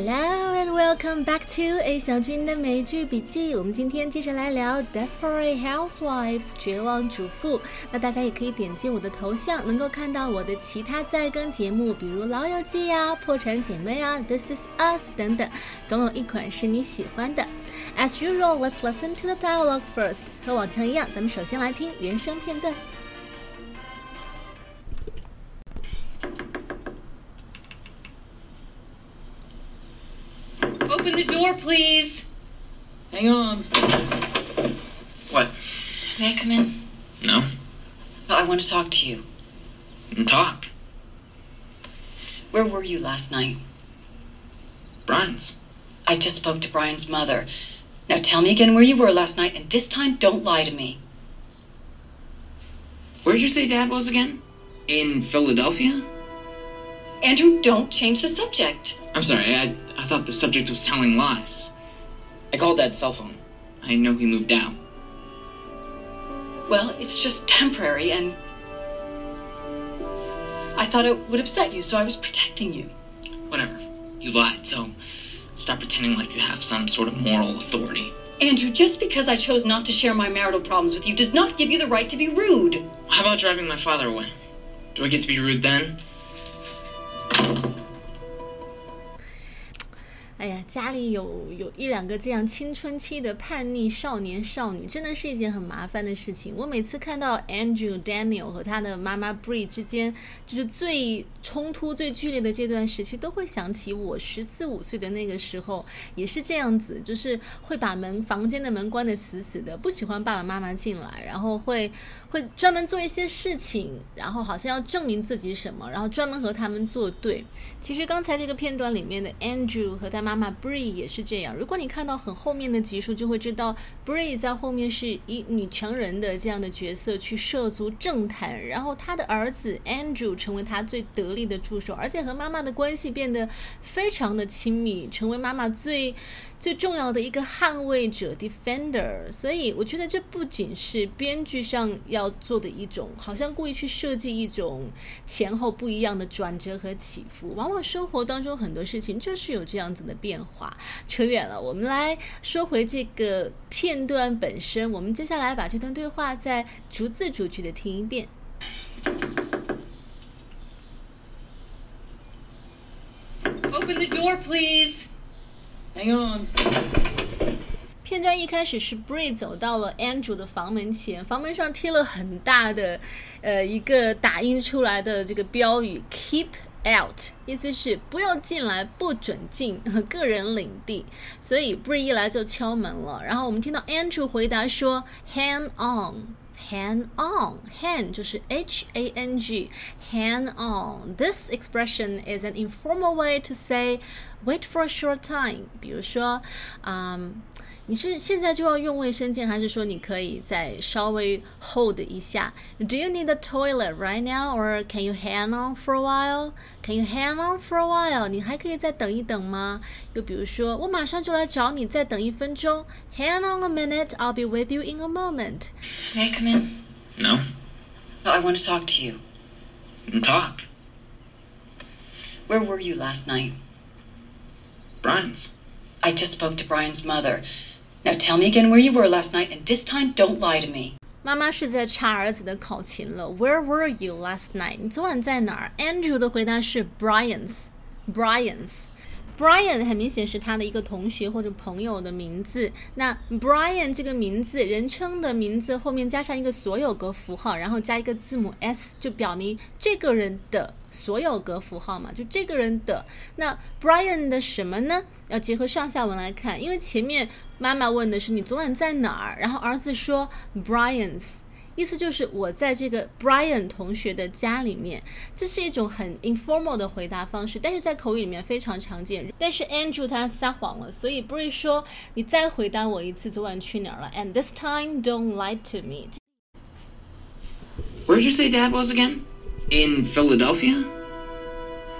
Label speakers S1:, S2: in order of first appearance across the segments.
S1: Hello and welcome back to A 小军的美剧笔记。我们今天接着来聊《Desperate Housewives》绝望主妇。那大家也可以点击我的头像，能够看到我的其他在更节目，比如《老友记》呀、《破产姐妹》啊、《This Is Us》等等，总有一款是你喜欢的。As usual, let's listen to the dialogue first。和往常一样，咱们首先来听原声片段。
S2: Door, please.
S3: Hang on. What?
S2: May I come in?
S3: No.
S2: Well, I want to talk to you.
S3: Talk.
S2: Where were you last night?
S3: Brian's.
S2: I just spoke to Brian's mother. Now tell me again where you were last night, and this time don't lie to me.
S3: Where'd you say Dad was again? In Philadelphia?
S2: Andrew, don't change the subject.
S3: I'm sorry, I, I thought the subject was telling lies. I called Dad's cell phone. I know he moved out.
S2: Well, it's just temporary, and I thought it would upset you, so I was protecting you.
S3: Whatever. You lied, so stop pretending like you have some sort of moral authority.
S2: Andrew, just because I chose not to share my marital problems with you does not give you the right to be rude.
S3: How about driving my father away? Do I get to be rude then?
S1: 哎呀，家里有有一两个这样青春期的叛逆少年少女，真的是一件很麻烦的事情。我每次看到 Andrew Daniel 和他的妈妈 Bree 之间，就是最冲突最剧烈的这段时期，都会想起我十四五岁的那个时候，也是这样子，就是会把门房间的门关得死死的，不喜欢爸爸妈妈进来，然后会会专门做一些事情，然后好像要证明自己什么，然后专门和他们作对。其实刚才这个片段里面的 Andrew 和他妈妈 Bree 也是这样。如果你看到很后面的集数，就会知道 Bree 在后面是以女强人的这样的角色去涉足政坛，然后她的儿子 Andrew 成为她最得力的助手，而且和妈妈的关系变得非常的亲密，成为妈妈最最重要的一个捍卫者 defender。所以我觉得这不仅是编剧上要做的一种，好像故意去设计一种前后不一样的转折和起伏。往往生活当中很多事情就是有这样子的变化。扯远了，我们来说回这个片段本身。我们接下来把这段对话再逐字逐句的听一遍。
S2: Open the door, please.
S3: Hang on.
S1: 片段一开始是 Bree 走到了 Andrew 的房门前，房门上贴了很大的，呃，一个打印出来的这个标语 “Keep out”，意思是不要进来，不准进，个人领地。所以 Bree 一来就敲门了，然后我们听到 Andrew 回答说 “Hang on”。Hang on, hang 就是 H A N G, hang on. This expression is an informal way to say wait for a short time. 比如说，嗯， 你是现在就要用卫生间，还是说你可以再稍微 hold 一下？Do you need a toilet right now, or can you hang on for a while? Can you hang on for a while? 你还可以再等一等吗？又比如说，我马上就来找你，再等一分钟。Hang on a minute, I'll be with you in a moment.
S2: May I come in?
S3: No.
S2: Well, I want to talk to you.
S3: Talk.
S2: Where were you last night?
S3: Brian's.
S2: I just spoke to Brian's mother. Now tell me again where you were last night, and this time don't lie to me.
S1: 妈妈是在查儿子的考勤了。Where were you last night？你昨晚在哪儿？Andrew 的回答是 Brian's。Brian's。Brian 很明显是他的一个同学或者朋友的名字。那 Brian 这个名字，人称的名字后面加上一个所有格符号，然后加一个字母 s，就表明这个人的所有格符号嘛，就这个人的。那 Brian 的什么呢？要结合上下文来看，因为前面妈妈问的是你昨晚在哪儿，然后儿子说 Brian's。意思就是我在这个 Brian 同学的家里面，这是一种很 informal 的回答方式，但是在口语里面非常常见。但是 Andrew 他撒谎了，所以 Bree 说你再回答我一次，昨晚去哪儿了？And this time don't lie to me。
S3: Where'd you say Dad was again? In Philadelphia?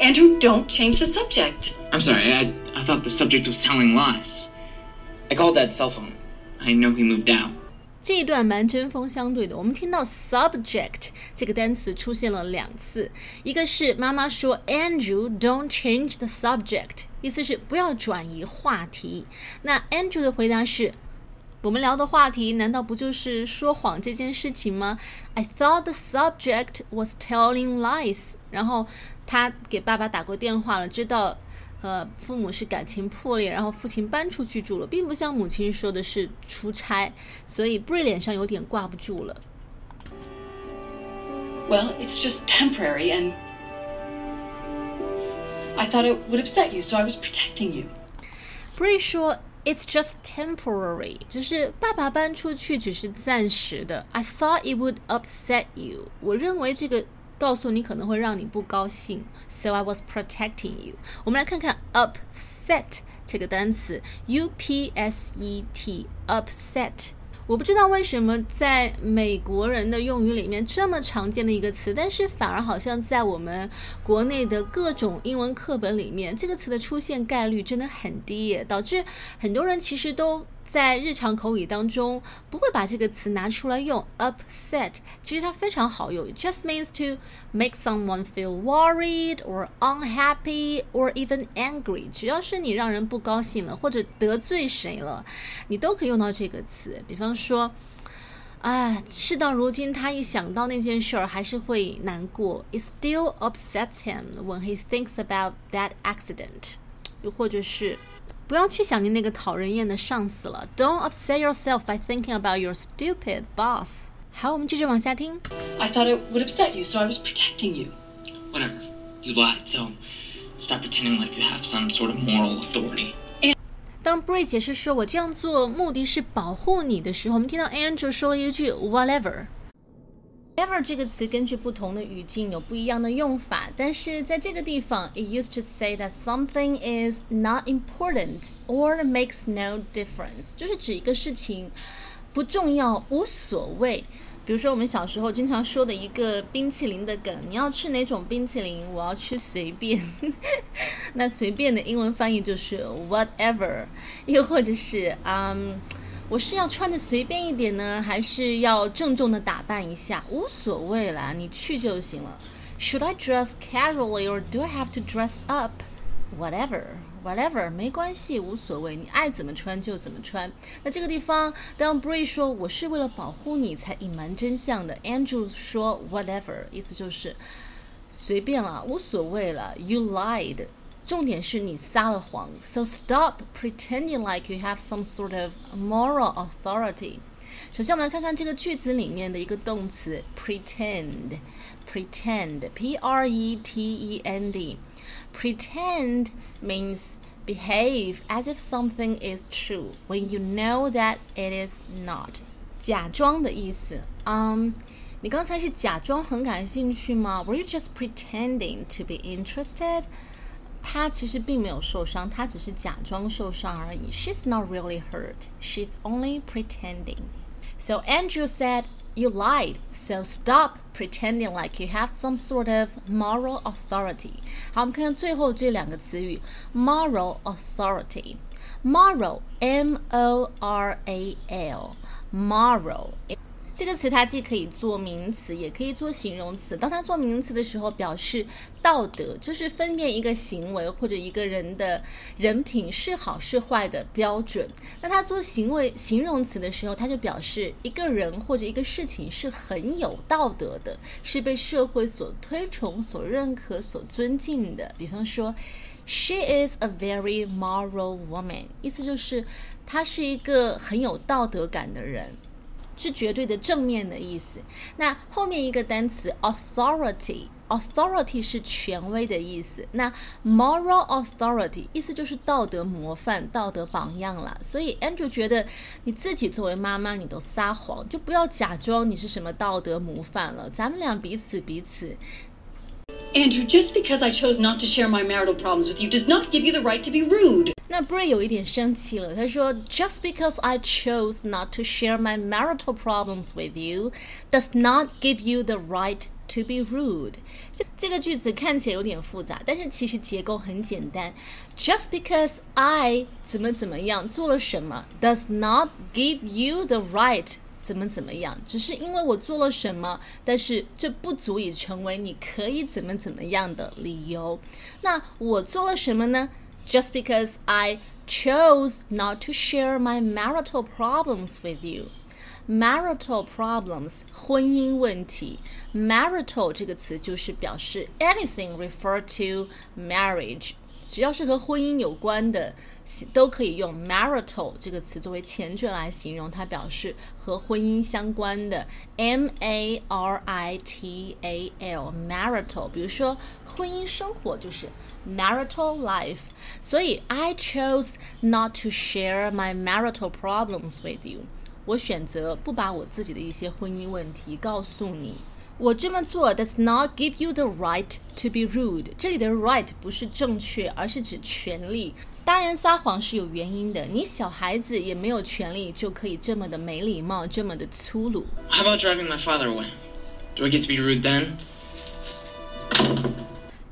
S2: Andrew, don't change the subject.
S3: I'm sorry, I, I thought the subject was telling lies. I called Dad's cell phone. I know he moved out.
S1: 这一段蛮针锋相对的。我们听到 subject 这个单词出现了两次，一个是妈妈说 Andrew don't change the subject，意思是不要转移话题。那 Andrew 的回答是。我们聊的话题难道不就是说谎这件事情吗？I thought the subject was telling lies。然后他给爸爸打过电话了，知道呃父母是感情破裂，然后父亲搬出去住了，并不像母亲说的是出差，所以 Brie 脸上有点挂不住了。
S2: Well, it's just temporary, and I thought it would upset you, so I was protecting you.
S1: Brie 说。It's just temporary，就是爸爸搬出去只是暂时的。I thought it would upset you，我认为这个告诉你可能会让你不高兴，so I was protecting you。我们来看看 upset 这个单词，U P S E T，upset。我不知道为什么在美国人的用语里面这么常见的一个词，但是反而好像在我们国内的各种英文课本里面，这个词的出现概率真的很低，导致很多人其实都。在日常口语当中，不会把这个词拿出来用。Upset，其实它非常好用，just means to make someone feel worried or unhappy or even angry。只要是你让人不高兴了，或者得罪谁了，你都可以用到这个词。比方说，啊，事到如今，他一想到那件事儿，还是会难过。It still upsets him when he thinks about that accident。又或者是。不要去想念那个讨人厌的上司了。Don't upset yourself by thinking about your stupid boss。好，我们继续往下听。
S2: I thought it would upset you, so I was protecting you.
S3: Whatever. You lied, so stop pretending like you have some sort of moral authority.
S1: 当 Bray 解释说我这样做目的是保护你的时候，我们听到 Andrew 说了一句 Whatever。 Ever 这个词根据不同的语境有不一样的用法，但是在这个地方，it used to say that something is not important or makes no difference，就是指一个事情不重要、无所谓。比如说我们小时候经常说的一个冰淇淋的梗，你要吃哪种冰淇淋？我要吃随便。那随便的英文翻译就是 whatever，又或者是嗯。我是要穿的随便一点呢，还是要郑重的打扮一下？无所谓啦，你去就行了。Should I dress casually or do I have to dress up? Whatever, whatever，没关系，无所谓，你爱怎么穿就怎么穿。那这个地方，当 Bree 说我是为了保护你才隐瞒真相的，Andrew 说 whatever，意思就是随便了，无所谓了。You lied。重点是你撒了谎，so stop pretending like you have some sort of moral authority。首先，我们来看看这个句子里面的一个动词 pretend，pretend，p r e t e n d。pretend means behave as if something is true when you know that it is not。假装的意思。嗯，你刚才是假装很感兴趣吗？Were you just pretending to be interested？ 他其实并没有受伤，他只是假装受伤而已。She's not really hurt. She's only pretending. So Andrew said, You lied, so stop pretending like you have some sort of moral authority. 好，我们看看最后这两个词语，moral authority。moral, M-O-R-A-L, moral. 这个词它既可以做名词，也可以做形容词。当它做名词的时候，表示道德，就是分辨一个行为或者一个人的人品是好是坏的标准。那它做行为形容词的时候，它就表示一个人或者一个事情是很有道德的，是被社会所推崇、所认可、所尊敬的。比方说，She is a very moral woman，意思就是她是一个很有道德感的人。是绝对的正面的意思。那后面一个单词 authority，authority 是权威的意思。那 moral authority 意思就是道德模范、道德榜样了。所以 Andrew 觉得你自己作为妈妈，你都撒谎，就不要假装你是什么道德模范了。咱们俩彼此彼此。
S2: Andrew, just because I chose not to share my marital problems with you does not give you the right to be rude.
S1: 那 Bray 有一点生气了，他说：“Just because I chose not to share my marital problems with you does not give you the right to be rude。”这这个句子看起来有点复杂，但是其实结构很简单。Just because I 怎么怎么样做了什么，does not give you the right 怎么怎么样，只是因为我做了什么，但是这不足以成为你可以怎么怎么样的理由。那我做了什么呢 ？Just because I chose not to share my marital problems with you. Marital problems，婚姻问题。Marital 这个词就是表示 anything refer to marriage，只要是和婚姻有关的，都可以用 marital 这个词作为前缀来形容，它表示和婚姻相关的。M A R I T A L，marital，比如说婚姻生活就是 marital life。所以 I chose not to share my marital problems with you。我选择不把我自己的一些婚姻问题告诉你。我这么做 does not give you the right to be rude。这里的 right 不是正确，而是指权利。大人撒谎是有原因的，你小孩子也没有权利就可以这么的没礼貌，这么的粗鲁。
S3: How about driving my father away? Do I get to be rude then?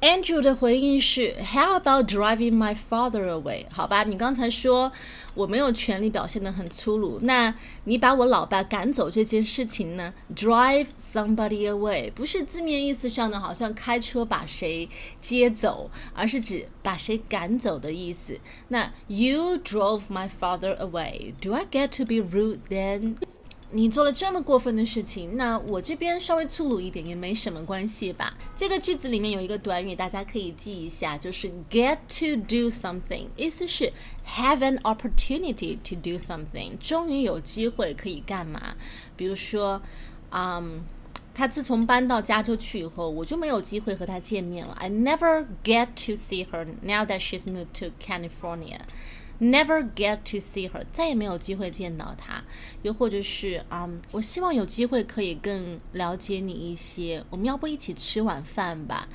S1: Andrew 的回应是 How about driving my father away？好吧，你刚才说我没有权利表现得很粗鲁，那你把我老爸赶走这件事情呢？Drive somebody away 不是字面意思上的好像开车把谁接走，而是指把谁赶走的意思。那 You drove my father away. Do I get to be rude then? 你做了这么过分的事情，那我这边稍微粗鲁一点也没什么关系吧？这个句子里面有一个短语，大家可以记一下，就是 get to do something，意思是 have an opportunity to do something，终于有机会可以干嘛？比如说，嗯，他自从搬到加州去以后，我就没有机会和他见面了。I never get to see her now that she's moved to California。Never get to see her，再也没有机会见到她。又或者是，嗯，我希望有机会可以更了解你一些。我们要不一起吃晚饭吧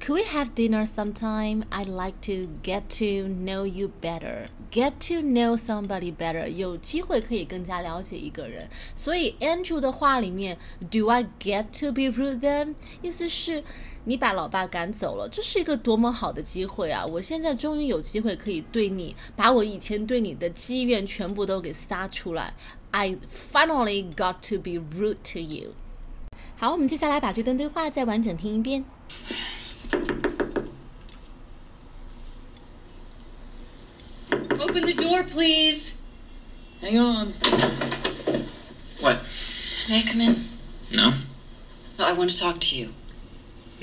S1: ？Could we have dinner sometime? I'd like to get to know you better. Get to know somebody better，有机会可以更加了解一个人。所以 Andrew 的话里面，Do I get to be rude then？意思是。你把老爸赶走了，这是一个多么好的机会啊！我现在终于有机会可以对你，把我以前对你的积怨全部都给撒出来。I finally got to be rude to you。好，我们接下来把这段对话再完整听一遍。
S2: Open the door, please.
S3: Hang on. What?
S2: May I come in?
S3: No.
S2: I want to talk to you.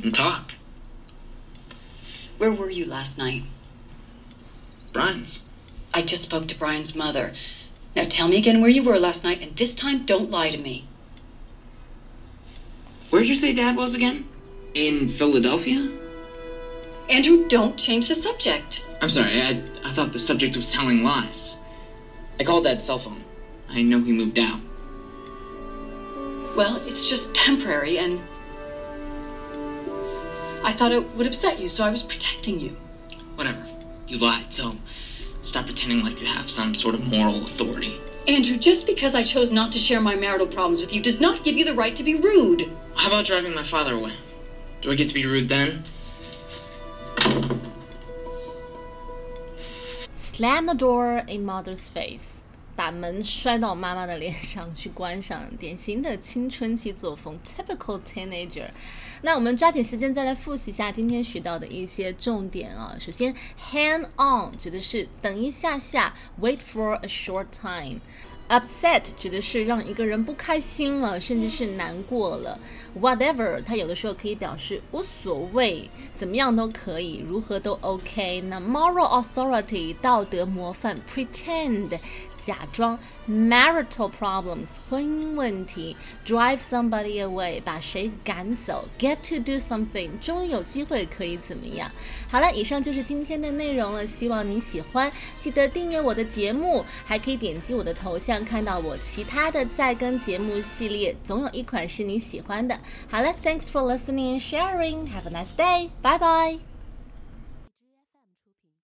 S3: And talk.
S2: Where were you last night?
S3: Brian's.
S2: I just spoke to Brian's mother. Now tell me again where you were last night, and this time don't lie to me.
S3: Where'd you say Dad was again? In Philadelphia?
S2: Andrew, don't change the subject.
S3: I'm sorry, I, I thought the subject was telling lies. I called Dad's cell phone. I know he moved out.
S2: Well, it's just temporary, and I thought it would upset you, so I was protecting you.
S3: Whatever. You lied, so stop pretending like you have some sort of moral authority.
S2: Andrew, just because I chose not to share my marital problems with you does not give you the right to be rude.
S3: How about driving my father away? Do I get to be rude then?
S1: Slam the door in mother's face. 把门摔到妈妈的脸上去关上，典型的青春期作风，typical teenager。那我们抓紧时间再来复习一下今天学到的一些重点啊。首先，hang on 指的是等一下下，wait for a short time。Upset 指的是让一个人不开心了，甚至是难过了。Whatever 它有的时候可以表示无所谓，怎么样都可以，如何都 OK。那 Moral authority 道德模范，Pretend 假装，Marital problems 婚姻问题，Drive somebody away 把谁赶走，Get to do something 终于有机会可以怎么样。好了，以上就是今天的内容了，希望你喜欢，记得订阅我的节目，还可以点击我的头像。看到我其他的在更节目系列，总有一款是你喜欢的。好了，Thanks for listening and sharing. Have a nice day. Bye bye.